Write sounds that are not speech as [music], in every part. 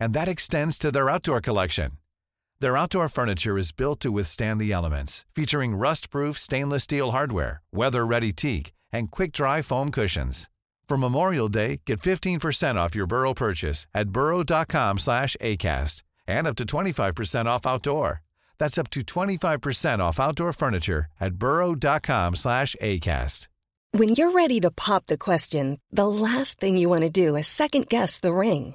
and that extends to their outdoor collection. Their outdoor furniture is built to withstand the elements, featuring rust-proof stainless steel hardware, weather-ready teak, and quick-dry foam cushions. For Memorial Day, get 15% off your Burrow purchase at burrow.com slash ACAST and up to 25% off outdoor. That's up to 25% off outdoor furniture at burrow.com slash ACAST. When you're ready to pop the question, the last thing you want to do is second-guess the ring.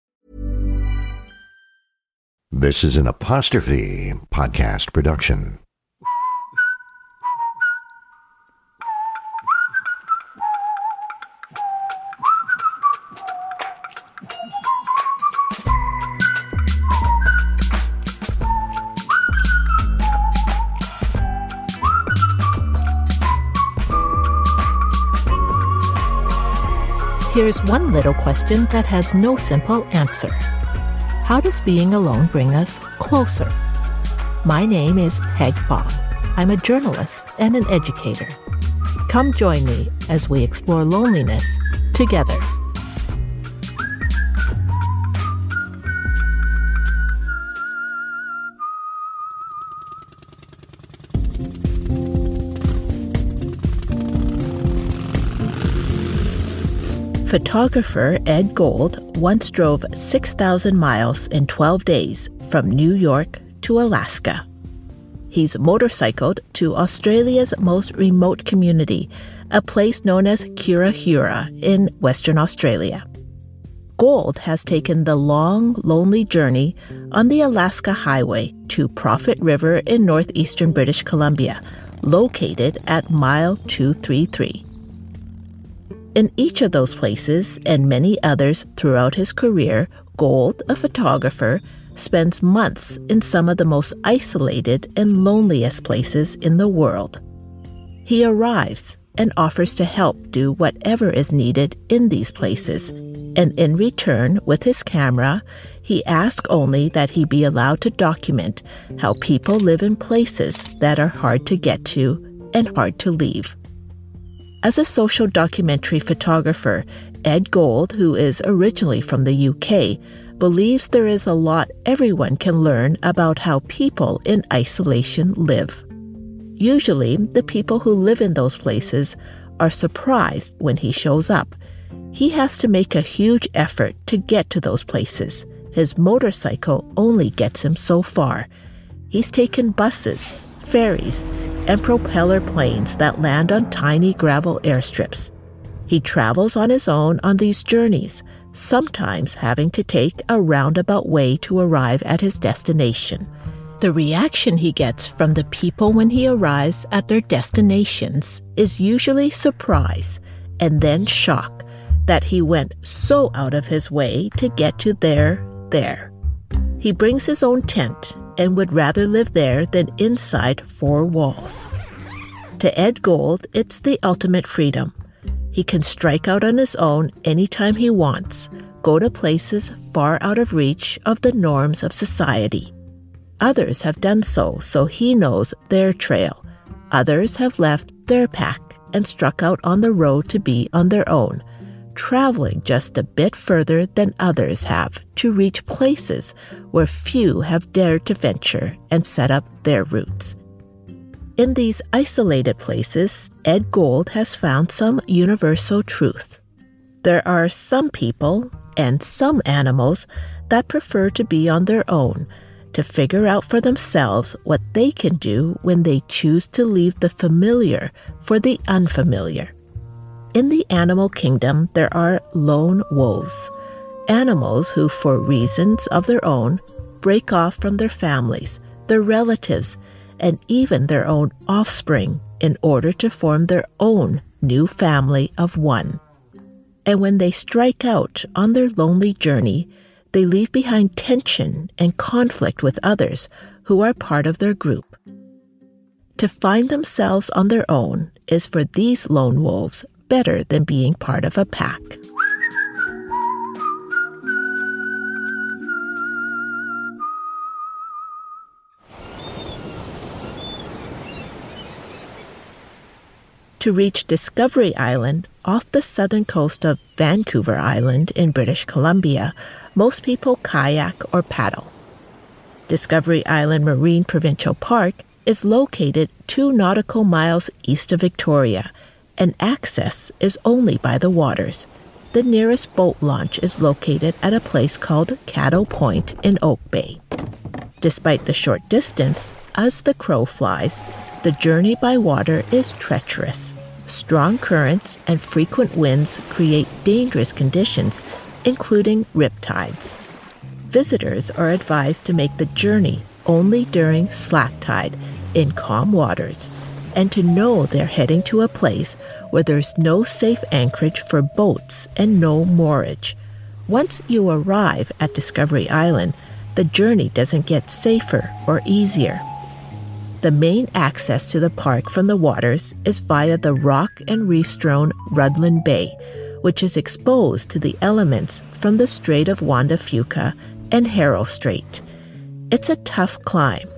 This is an apostrophe podcast production. Here's one little question that has no simple answer. How does being alone bring us closer? My name is Peg Fong. I'm a journalist and an educator. Come join me as we explore loneliness together. Photographer Ed Gold once drove 6,000 miles in 12 days from New York to Alaska. He's motorcycled to Australia's most remote community, a place known as Kiwirrkurra in Western Australia. Gold has taken the long, lonely journey on the Alaska Highway to Prophet River in northeastern British Columbia, located at mile 233. In each of those places and many others throughout his career, Gold, a photographer, spends months in some of the most isolated and loneliest places in the world. He arrives and offers to help do whatever is needed in these places, and in return, with his camera, he asks only that he be allowed to document how people live in places that are hard to get to and hard to leave. As a social documentary photographer, Ed Gold, who is originally from the UK, believes there is a lot everyone can learn about how people in isolation live. Usually, the people who live in those places are surprised when he shows up. He has to make a huge effort to get to those places. His motorcycle only gets him so far. He's taken buses, ferries, and propeller planes that land on tiny gravel airstrips. He travels on his own on these journeys, sometimes having to take a roundabout way to arrive at his destination. The reaction he gets from the people when he arrives at their destinations is usually surprise and then shock that he went so out of his way to get to there, there. He brings his own tent and would rather live there than inside four walls. To Ed Gold, it's the ultimate freedom. He can strike out on his own anytime he wants, go to places far out of reach of the norms of society. Others have done so, so he knows their trail. Others have left their pack and struck out on the road to be on their own, traveling just a bit further than others have to reach places where few have dared to venture and set up their roots. In these isolated places, Ed Gold has found some universal truth. There are some people, and some animals that prefer to be on their own to figure out for themselves what they can do when they choose to leave the familiar for the unfamiliar. In the animal kingdom, there are lone wolves, animals who, for reasons of their own, break off from their families, their relatives, and even their own offspring in order to form their own new family of one. And when they strike out on their lonely journey, they leave behind tension and conflict with others who are part of their group. To find themselves on their own is for these lone wolves better than being part of a pack. To reach Discovery Island off the southern coast of Vancouver Island in British Columbia, most people kayak or paddle. Discovery Island Marine Provincial Park is located two nautical miles east of Victoria, and access is only by the waters. The nearest boat launch is located at a place called Cattle Point in Oak Bay. Despite the short distance, as the crow flies, the journey by water is treacherous. Strong currents and frequent winds create dangerous conditions, including riptides. Visitors are advised to make the journey only during slack tide in calm waters and to know they're heading to a place where there's no safe anchorage for boats and no moorage. Once you arrive at Discovery Island, the journey doesn't get safer or easier. The main access to the park from the waters is via the rock and reef strewn Rudlin Bay, which is exposed to the elements from the Strait of Juan de Fuca and Haro Strait. It's a tough climb,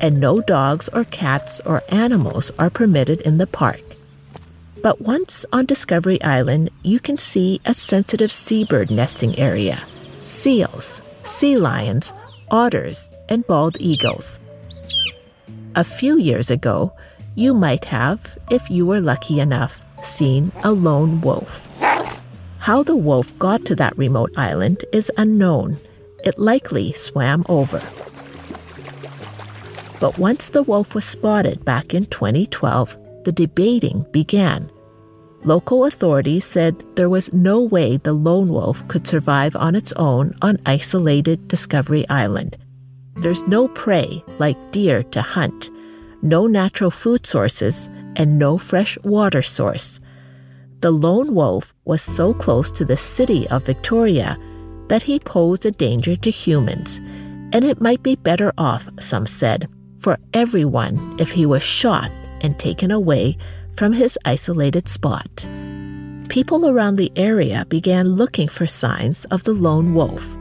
and no dogs or cats or animals are permitted in the park. But once on Discovery Island, you can see a sensitive seabird nesting area seals, sea lions, otters, and bald eagles. A few years ago, you might have, if you were lucky enough, seen a lone wolf. How the wolf got to that remote island is unknown. It likely swam over. But once the wolf was spotted back in 2012, the debating began. Local authorities said there was no way the lone wolf could survive on its own on isolated Discovery Island there's no prey like deer to hunt, no natural food sources, and no fresh water source. The lone wolf was so close to the city of Victoria that he posed a danger to humans, and it might be better off, some said, for everyone if he was shot and taken away from his isolated spot. People around the area began looking for signs of the lone wolf.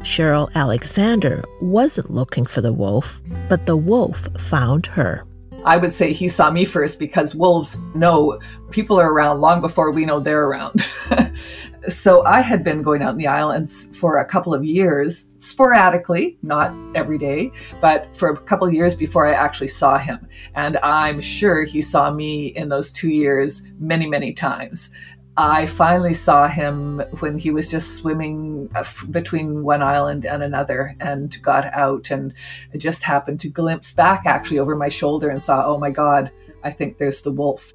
Cheryl Alexander wasn't looking for the wolf, but the wolf found her. I would say he saw me first because wolves know people are around long before we know they're around. [laughs] so I had been going out in the islands for a couple of years, sporadically, not every day, but for a couple of years before I actually saw him. And I'm sure he saw me in those two years many, many times. I finally saw him when he was just swimming uh, between one island and another and got out and just happened to glimpse back actually over my shoulder and saw, oh my God, I think there's the wolf.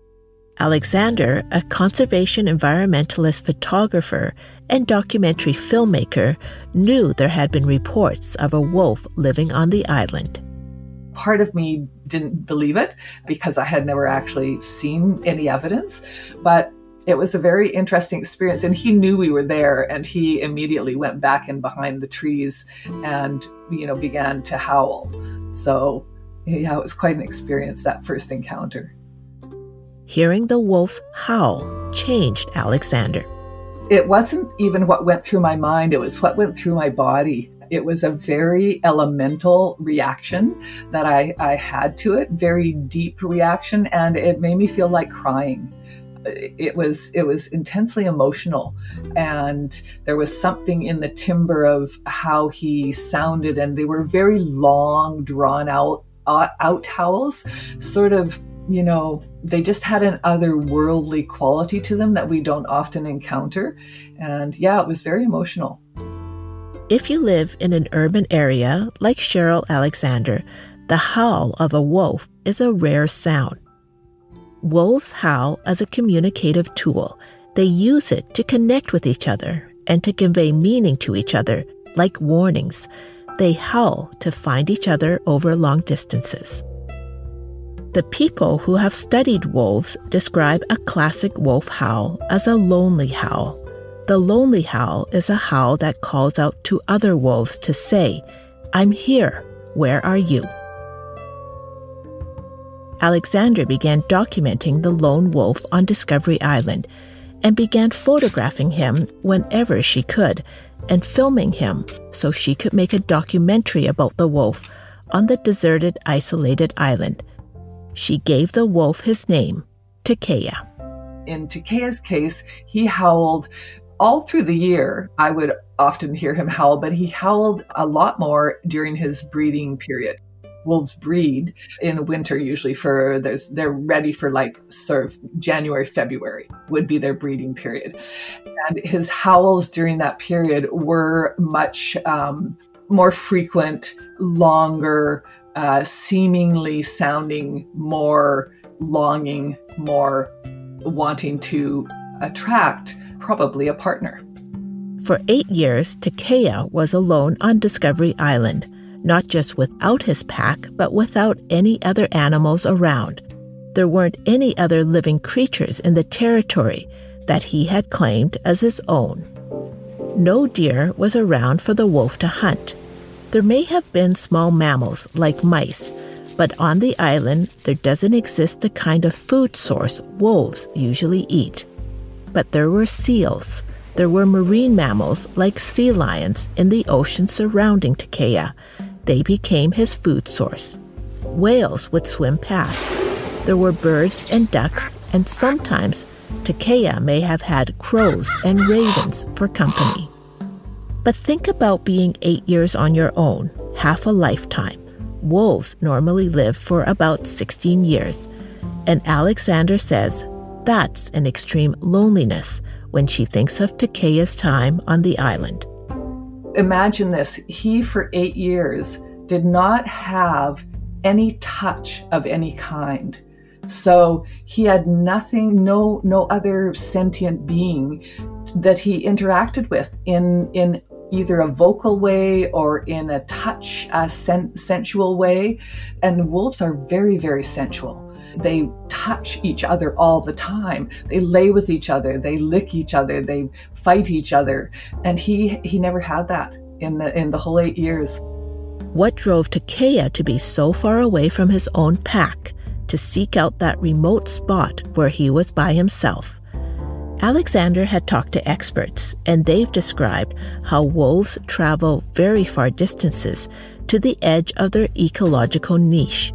Alexander, a conservation environmentalist photographer and documentary filmmaker, knew there had been reports of a wolf living on the island. Part of me didn't believe it because I had never actually seen any evidence, but it was a very interesting experience and he knew we were there and he immediately went back in behind the trees and you know began to howl so yeah it was quite an experience that first encounter hearing the wolf's howl changed alexander. It wasn't even what went through my mind it was what went through my body. It was a very elemental reaction that I, I had to it, very deep reaction, and it made me feel like crying. It was it was intensely emotional and there was something in the timbre of how he sounded and they were very long drawn out uh, out howls sort of you know, they just had an otherworldly quality to them that we don't often encounter. And yeah, it was very emotional. If you live in an urban area like Cheryl Alexander, the howl of a wolf is a rare sound. Wolves howl as a communicative tool. They use it to connect with each other and to convey meaning to each other, like warnings. They howl to find each other over long distances. The people who have studied wolves describe a classic wolf howl as a lonely howl. The lonely howl is a howl that calls out to other wolves to say, I'm here, where are you? Alexander began documenting the lone wolf on Discovery Island and began photographing him whenever she could and filming him so she could make a documentary about the wolf on the deserted, isolated island. She gave the wolf his name, Takaya. In Takaya's case, he howled all through the year. I would often hear him howl, but he howled a lot more during his breeding period wolves breed in winter usually for there's they're ready for like sort of January February would be their breeding period and his howls during that period were much um, more frequent longer uh, seemingly sounding more longing more wanting to attract probably a partner for eight years, Takaya was alone on Discovery Island not just without his pack, but without any other animals around. There weren't any other living creatures in the territory that he had claimed as his own. No deer was around for the wolf to hunt. There may have been small mammals like mice, but on the island there doesn't exist the kind of food source wolves usually eat. But there were seals. There were marine mammals like sea lions in the ocean surrounding Takaya, they became his food source. Whales would swim past. There were birds and ducks, and sometimes Takaya may have had crows and ravens for company. But think about being eight years on your own, half a lifetime. Wolves normally live for about 16 years. And Alexander says that's an extreme loneliness when she thinks of Takaya's time on the island imagine this he for eight years did not have any touch of any kind so he had nothing no no other sentient being that he interacted with in in either a vocal way or in a touch a sen- sensual way and wolves are very very sensual they touch each other all the time. They lay with each other, they lick each other, they fight each other. And he he never had that in the in the whole 8 years. What drove Takaya to be so far away from his own pack to seek out that remote spot where he was by himself? Alexander had talked to experts, and they've described how wolves travel very far distances to the edge of their ecological niche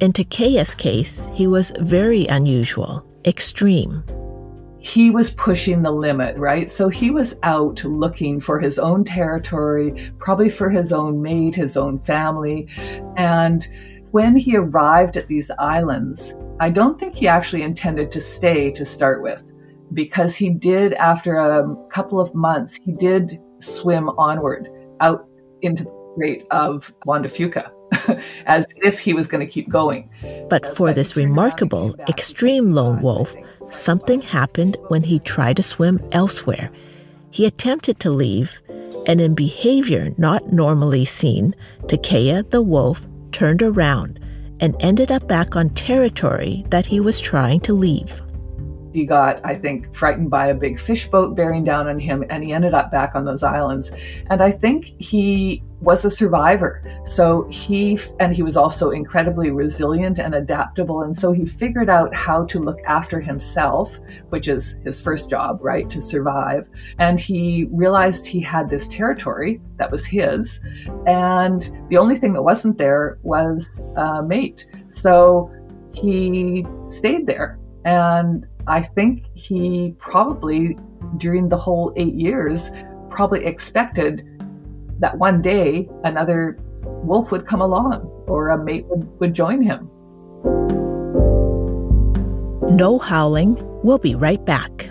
in Takaya's case, he was very unusual, extreme. He was pushing the limit, right? So he was out looking for his own territory, probably for his own mate, his own family. And when he arrived at these islands, I don't think he actually intended to stay to start with, because he did, after a couple of months, he did swim onward out into the Strait of Juan de Fuca [laughs] as if he was going to keep going. But for this remarkable, extreme lone wolf, something happened when he tried to swim elsewhere. He attempted to leave, and in behavior not normally seen, Takaya the wolf turned around and ended up back on territory that he was trying to leave. He got, I think, frightened by a big fish boat bearing down on him, and he ended up back on those islands. And I think he was a survivor. So he, and he was also incredibly resilient and adaptable. And so he figured out how to look after himself, which is his first job, right, to survive. And he realized he had this territory that was his. And the only thing that wasn't there was a mate. So he stayed there. And I think he probably, during the whole eight years, probably expected that one day another wolf would come along or a mate would, would join him. No howling. We'll be right back.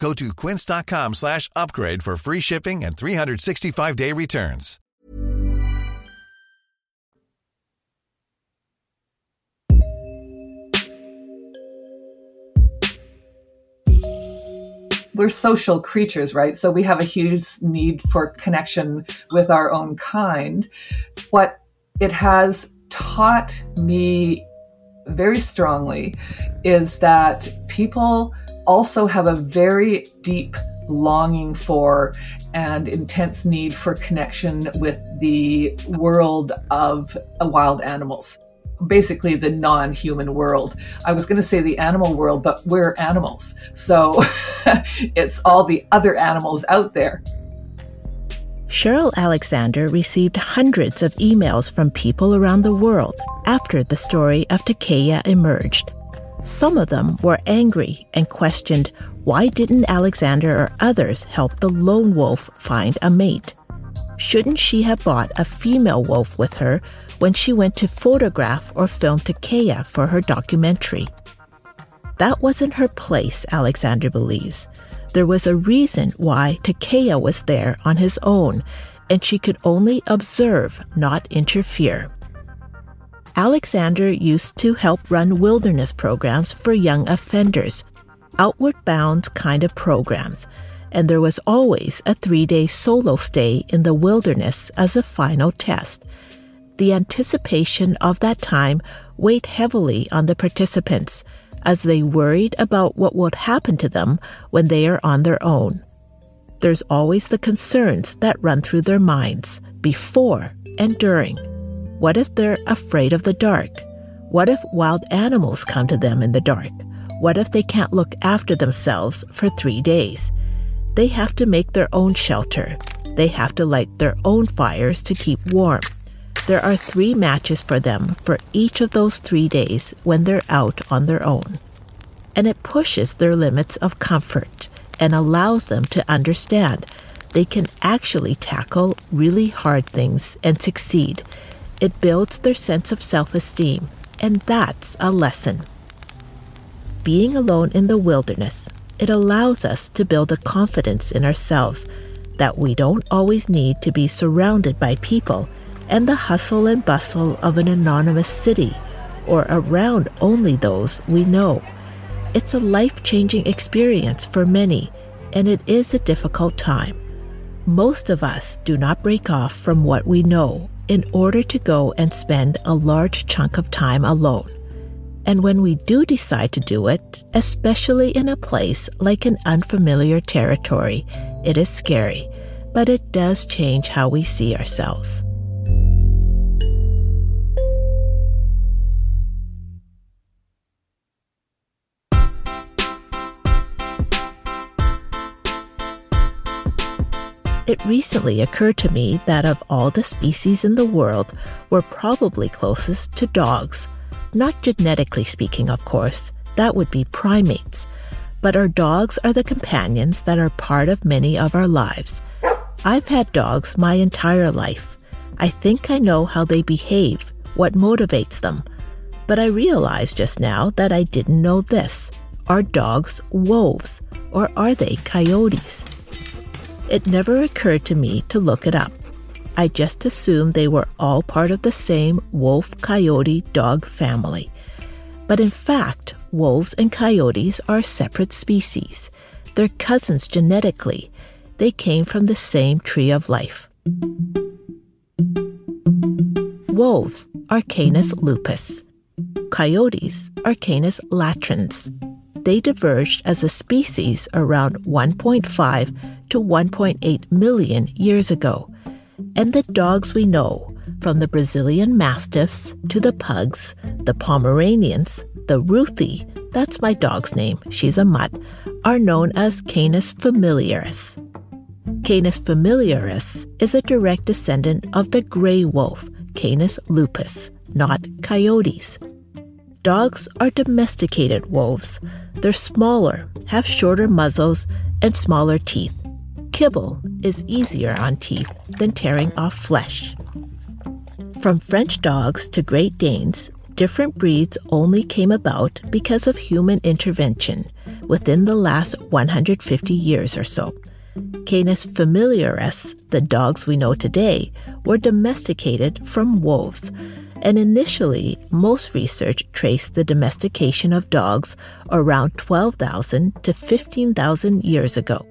Go to quince.com slash upgrade for free shipping and 365-day returns. we're social creatures, right? So we have a huge need for connection with our own kind. What it has taught me very strongly is that people also have a very deep longing for and intense need for connection with the world of wild animals basically the non-human world. I was going to say the animal world, but we're animals. So [laughs] it's all the other animals out there. Cheryl Alexander received hundreds of emails from people around the world after the story of Takaya emerged. Some of them were angry and questioned why didn't Alexander or others help the lone wolf find a mate? Shouldn't she have brought a female wolf with her when she went to photograph or film Takaya for her documentary? That wasn't her place, Alexander believes. There was a reason why Takaya was there on his own, and she could only observe, not interfere. Alexander used to help run wilderness programs for young offenders, outward bound kind of programs, and there was always a three day solo stay in the wilderness as a final test. The anticipation of that time weighed heavily on the participants as they worried about what would happen to them when they are on their own. There's always the concerns that run through their minds before and during. What if they're afraid of the dark? What if wild animals come to them in the dark? What if they can't look after themselves for three days? They have to make their own shelter. They have to light their own fires to keep warm. There are three matches for them for each of those three days when they're out on their own. And it pushes their limits of comfort and allows them to understand they can actually tackle really hard things and succeed it builds their sense of self esteem, and that's a lesson. Being alone in the wilderness, it allows us to build a confidence in ourselves that we don't always need to be surrounded by people and the hustle and bustle of an anonymous city or around only those we know. It's a life changing experience for many, and it is a difficult time. Most of us do not break off from what we know in order to go and spend a large chunk of time alone. And when we do decide to do it, especially in a place like an unfamiliar territory, it is scary, but it does change how we see ourselves. It recently occurred to me that of all the species in the world, we're probably closest to dogs. Not genetically speaking, of course, that would be primates. But our dogs are the companions that are part of many of our lives. I've had dogs my entire life. I think I know how they behave, what motivates them. But I realized just now that I didn't know this. Are dogs wolves, or are they coyotes? It never occurred to me to look it up. I just assumed they were all part of the same wolf coyote dog family. But in fact, wolves and coyotes are separate species. They're cousins genetically. They came from the same tree of life. Wolves are Canis lupus. Coyotes are Canis latrans they diverged as a species around 1.5 to 1.8 million years ago. And the dogs we know, from the Brazilian Mastiffs to the Pugs, the Pomeranians, the Ruthie, that's my dog's name, she's a mutt, are known as Canis familiaris. Canis familiaris is a direct descendant of the gray wolf, Canis lupus, not coyotes. Dogs are domesticated wolves. They're smaller, have shorter muzzles, and smaller teeth. Kibble is easier on teeth than tearing off flesh. From French dogs to Great Danes, different breeds only came about because of human intervention within the last 150 years or so. Canis familiaris, the dogs we know today, were domesticated from wolves and initially, most research traced the domestication of dogs around 12,000 to 15,000 years ago.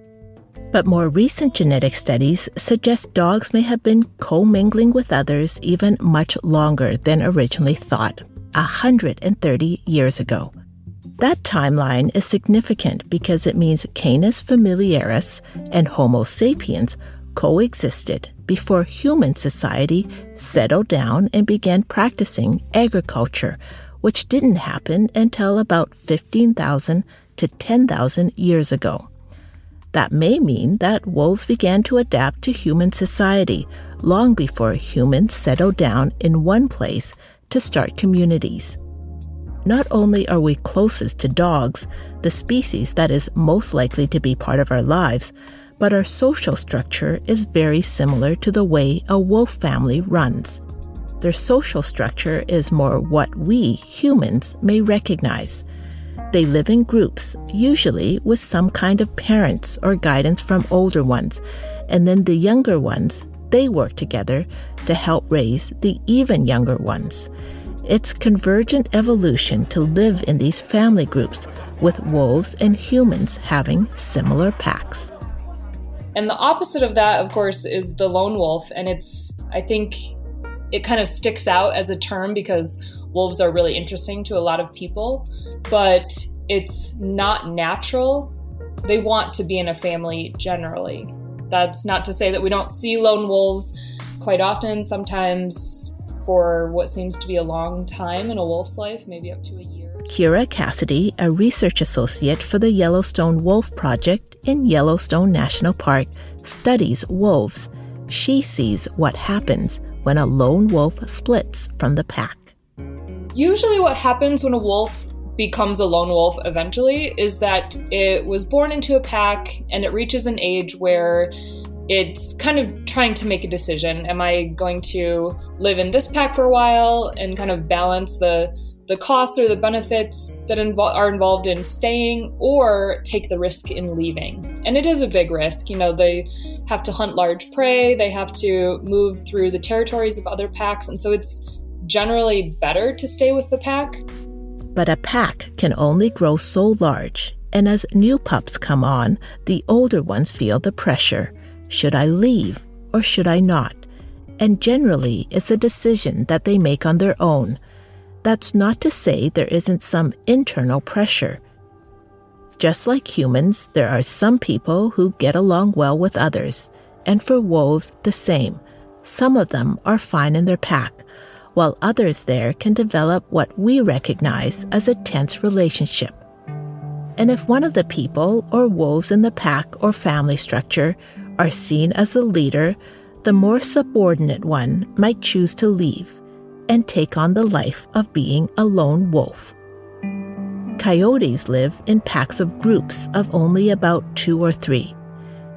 But more recent genetic studies suggest dogs may have been commingling with others even much longer than originally thought, 130 years ago. That timeline is significant because it means Canis familiaris and Homo sapiens coexisted before human society settled down and began practicing agriculture, which didn't happen until about 15,000 to 10,000 years ago. That may mean that wolves began to adapt to human society long before humans settled down in one place to start communities. Not only are we closest to dogs, the species that is most likely to be part of our lives, but our social structure is very similar to the way a wolf family runs. Their social structure is more what we, humans, may recognize. They live in groups, usually with some kind of parents or guidance from older ones, and then the younger ones, they work together to help raise the even younger ones. It's convergent evolution to live in these family groups, with wolves and humans having similar packs. And the opposite of that, of course, is the lone wolf. And it's, I think, it kind of sticks out as a term because wolves are really interesting to a lot of people, but it's not natural. They want to be in a family generally. That's not to say that we don't see lone wolves quite often, sometimes for what seems to be a long time in a wolf's life, maybe up to a year. Kira Cassidy, a research associate for the Yellowstone Wolf Project in Yellowstone National Park, studies wolves. She sees what happens when a lone wolf splits from the pack. Usually, what happens when a wolf becomes a lone wolf eventually is that it was born into a pack and it reaches an age where it's kind of trying to make a decision. Am I going to live in this pack for a while and kind of balance the the costs or the benefits that invo- are involved in staying or take the risk in leaving. And it is a big risk. You know, they have to hunt large prey, they have to move through the territories of other packs, and so it's generally better to stay with the pack. But a pack can only grow so large, and as new pups come on, the older ones feel the pressure. Should I leave or should I not? and generally it's a decision that they make on their own. That's not to say there isn't some internal pressure. Just like humans, there are some people who get along well with others, and for wolves, the same. Some of them are fine in their pack, while others there can develop what we recognize as a tense relationship. And if one of the people or wolves in the pack or family structure are seen as the leader, the more subordinate one might choose to leave and take on the life of being a lone wolf. Coyotes live in packs of groups of only about two or three.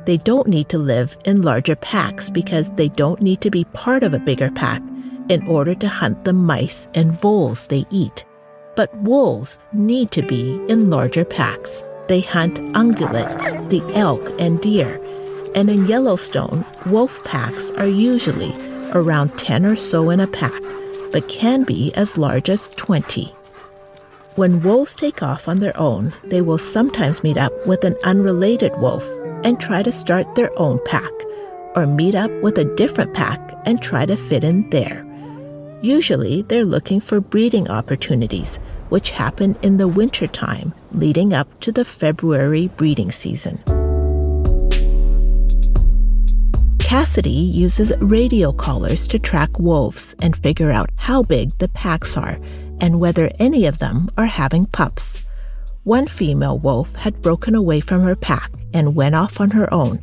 They don't need to live in larger packs because they don't need to be part of a bigger pack in order to hunt the mice and voles they eat. But wolves need to be in larger packs. They hunt ungulates, the elk, and deer. And in Yellowstone, wolf packs are usually around 10 or so in a pack, but can be as large as 20. When wolves take off on their own, they will sometimes meet up with an unrelated wolf and try to start their own pack, or meet up with a different pack and try to fit in there. Usually, they're looking for breeding opportunities, which happen in the winter time leading up to the February breeding season. Cassidy uses radio collars to track wolves and figure out how big the packs are and whether any of them are having pups. One female wolf had broken away from her pack and went off on her own.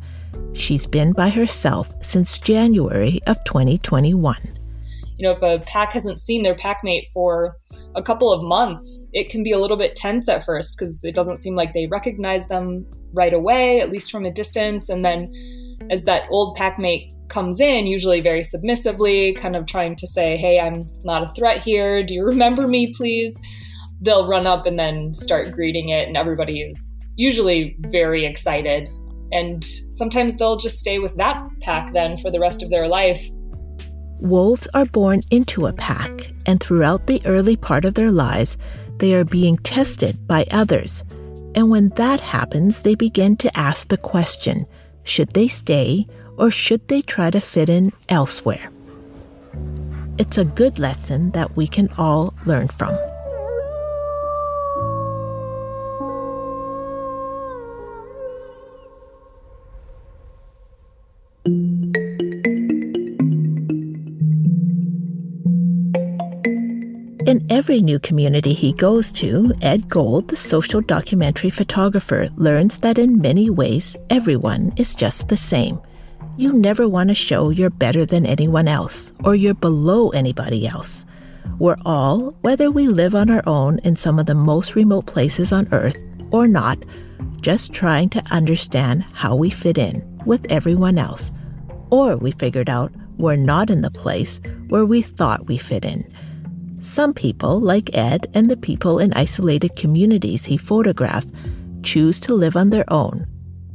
She's been by herself since January of 2021. You know, if a pack hasn't seen their packmate for a couple of months, it can be a little bit tense at first because it doesn't seem like they recognize them right away, at least from a distance. And then as that old pack mate comes in, usually very submissively, kind of trying to say, Hey, I'm not a threat here. Do you remember me, please? They'll run up and then start greeting it, and everybody is usually very excited. And sometimes they'll just stay with that pack then for the rest of their life. Wolves are born into a pack, and throughout the early part of their lives, they are being tested by others. And when that happens, they begin to ask the question should they stay or should they try to fit in elsewhere? It's a good lesson that we can all learn from. Every new community he goes to, Ed Gold, the social documentary photographer, learns that in many ways, everyone is just the same. You never want to show you're better than anyone else or you're below anybody else. We're all, whether we live on our own in some of the most remote places on earth or not, just trying to understand how we fit in with everyone else. Or we figured out we're not in the place where we thought we fit in some people, like Ed and the people in isolated communities he photographed, choose to live on their own.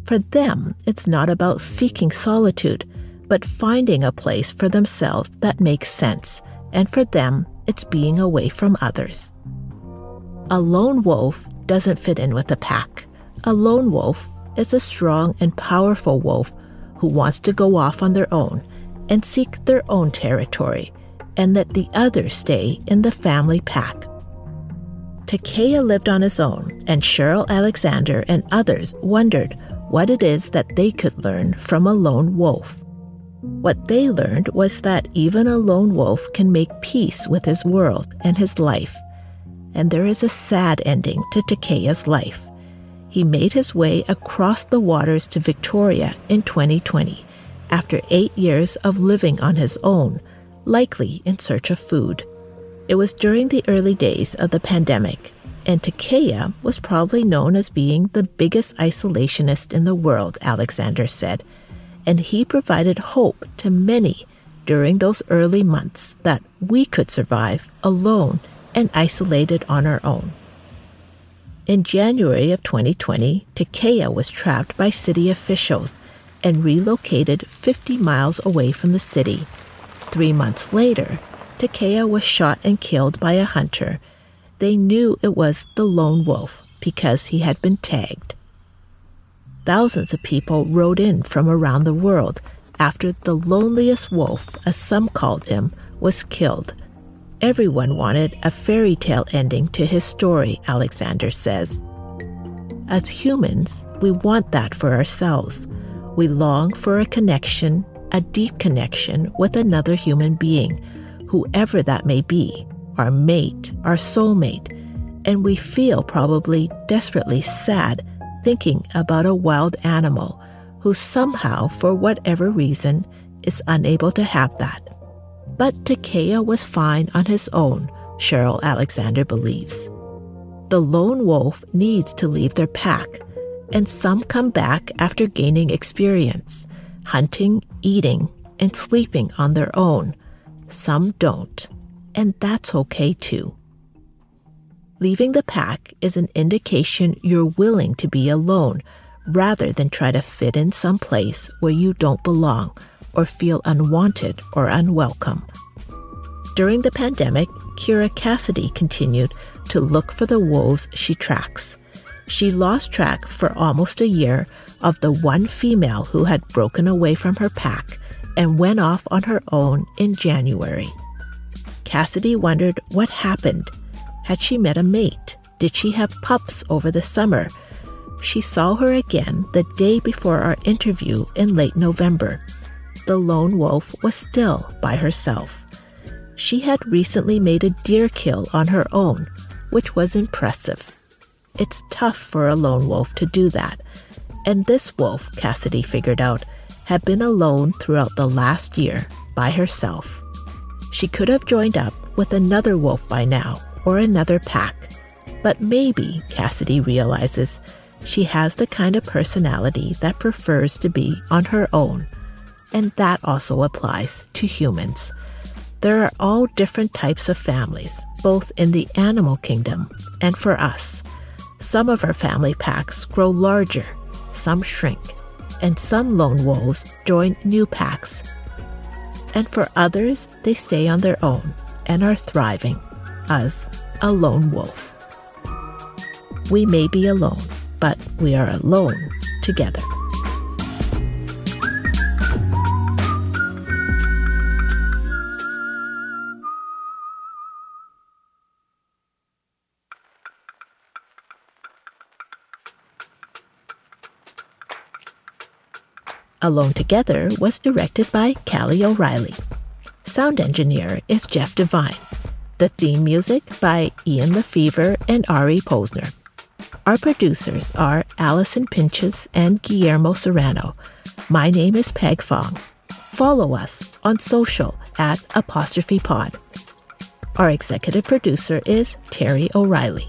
For them, it's not about seeking solitude, but finding a place for themselves that makes sense, and for them, it's being away from others. A lone wolf doesn't fit in with the pack. A lone wolf is a strong and powerful wolf who wants to go off on their own and seek their own territory and let the others stay in the family pack. Takaya lived on his own, and Cheryl Alexander and others wondered what it is that they could learn from a lone wolf. What they learned was that even a lone wolf can make peace with his world and his life. And there is a sad ending to Takaya's life. He made his way across the waters to Victoria in 2020 after eight years of living on his own likely in search of food. It was during the early days of the pandemic, and Takaya was probably known as being the biggest isolationist in the world, Alexander said, and he provided hope to many during those early months that we could survive alone and isolated on our own. In January of 2020, Takaya was trapped by city officials and relocated 50 miles away from the city Three months later, Takaya was shot and killed by a hunter. They knew it was the lone wolf because he had been tagged. Thousands of people rode in from around the world, after the loneliest wolf, as some called him, was killed. Everyone wanted a fairy tale ending to his story, Alexander says. As humans, we want that for ourselves. We long for a connection, a deep connection with another human being, whoever that may be, our mate, our soulmate, and we feel probably desperately sad thinking about a wild animal who somehow, for whatever reason, is unable to have that. But Takaya was fine on his own, Cheryl Alexander believes the lone wolf needs to leave their pack, and some come back after gaining experience, hunting, eating, and sleeping on their own. Some don't, and that's okay too. Leaving the pack is an indication you're willing to be alone rather than try to fit in some place where you don't belong or feel unwanted or unwelcome. During the pandemic, Kira Cassidy continued to look for the wolves she tracks. She lost track for almost a year of the one female who had broken away from her pack and went off on her own in January. Cassidy wondered what happened. Had she met a mate? Did she have pups over the summer? She saw her again the day before our interview in late November. The lone wolf was still by herself. She had recently made a deer kill on her own, which was impressive. It's tough for a lone wolf to do that, and this wolf, Cassidy figured out, had been alone throughout the last year by herself. She could have joined up with another wolf by now or another pack, but maybe, Cassidy realizes, she has the kind of personality that prefers to be on her own, and that also applies to humans. There are all different types of families, both in the animal kingdom and for us. Some of our family packs grow larger, some shrink, and some lone wolves join new packs. And for others, they stay on their own and are thriving, as a lone wolf. We may be alone, but we are alone together. Alone Together was directed by Callie O'Reilly. Sound engineer is Jeff Devine. The theme music by Ian LeFeuvre and Ari Posner. Our producers are Allison Pinches and Guillermo Serrano. My name is Peg Fong. Follow us on social at apostrophe pod. Our executive producer is Terry O'Reilly.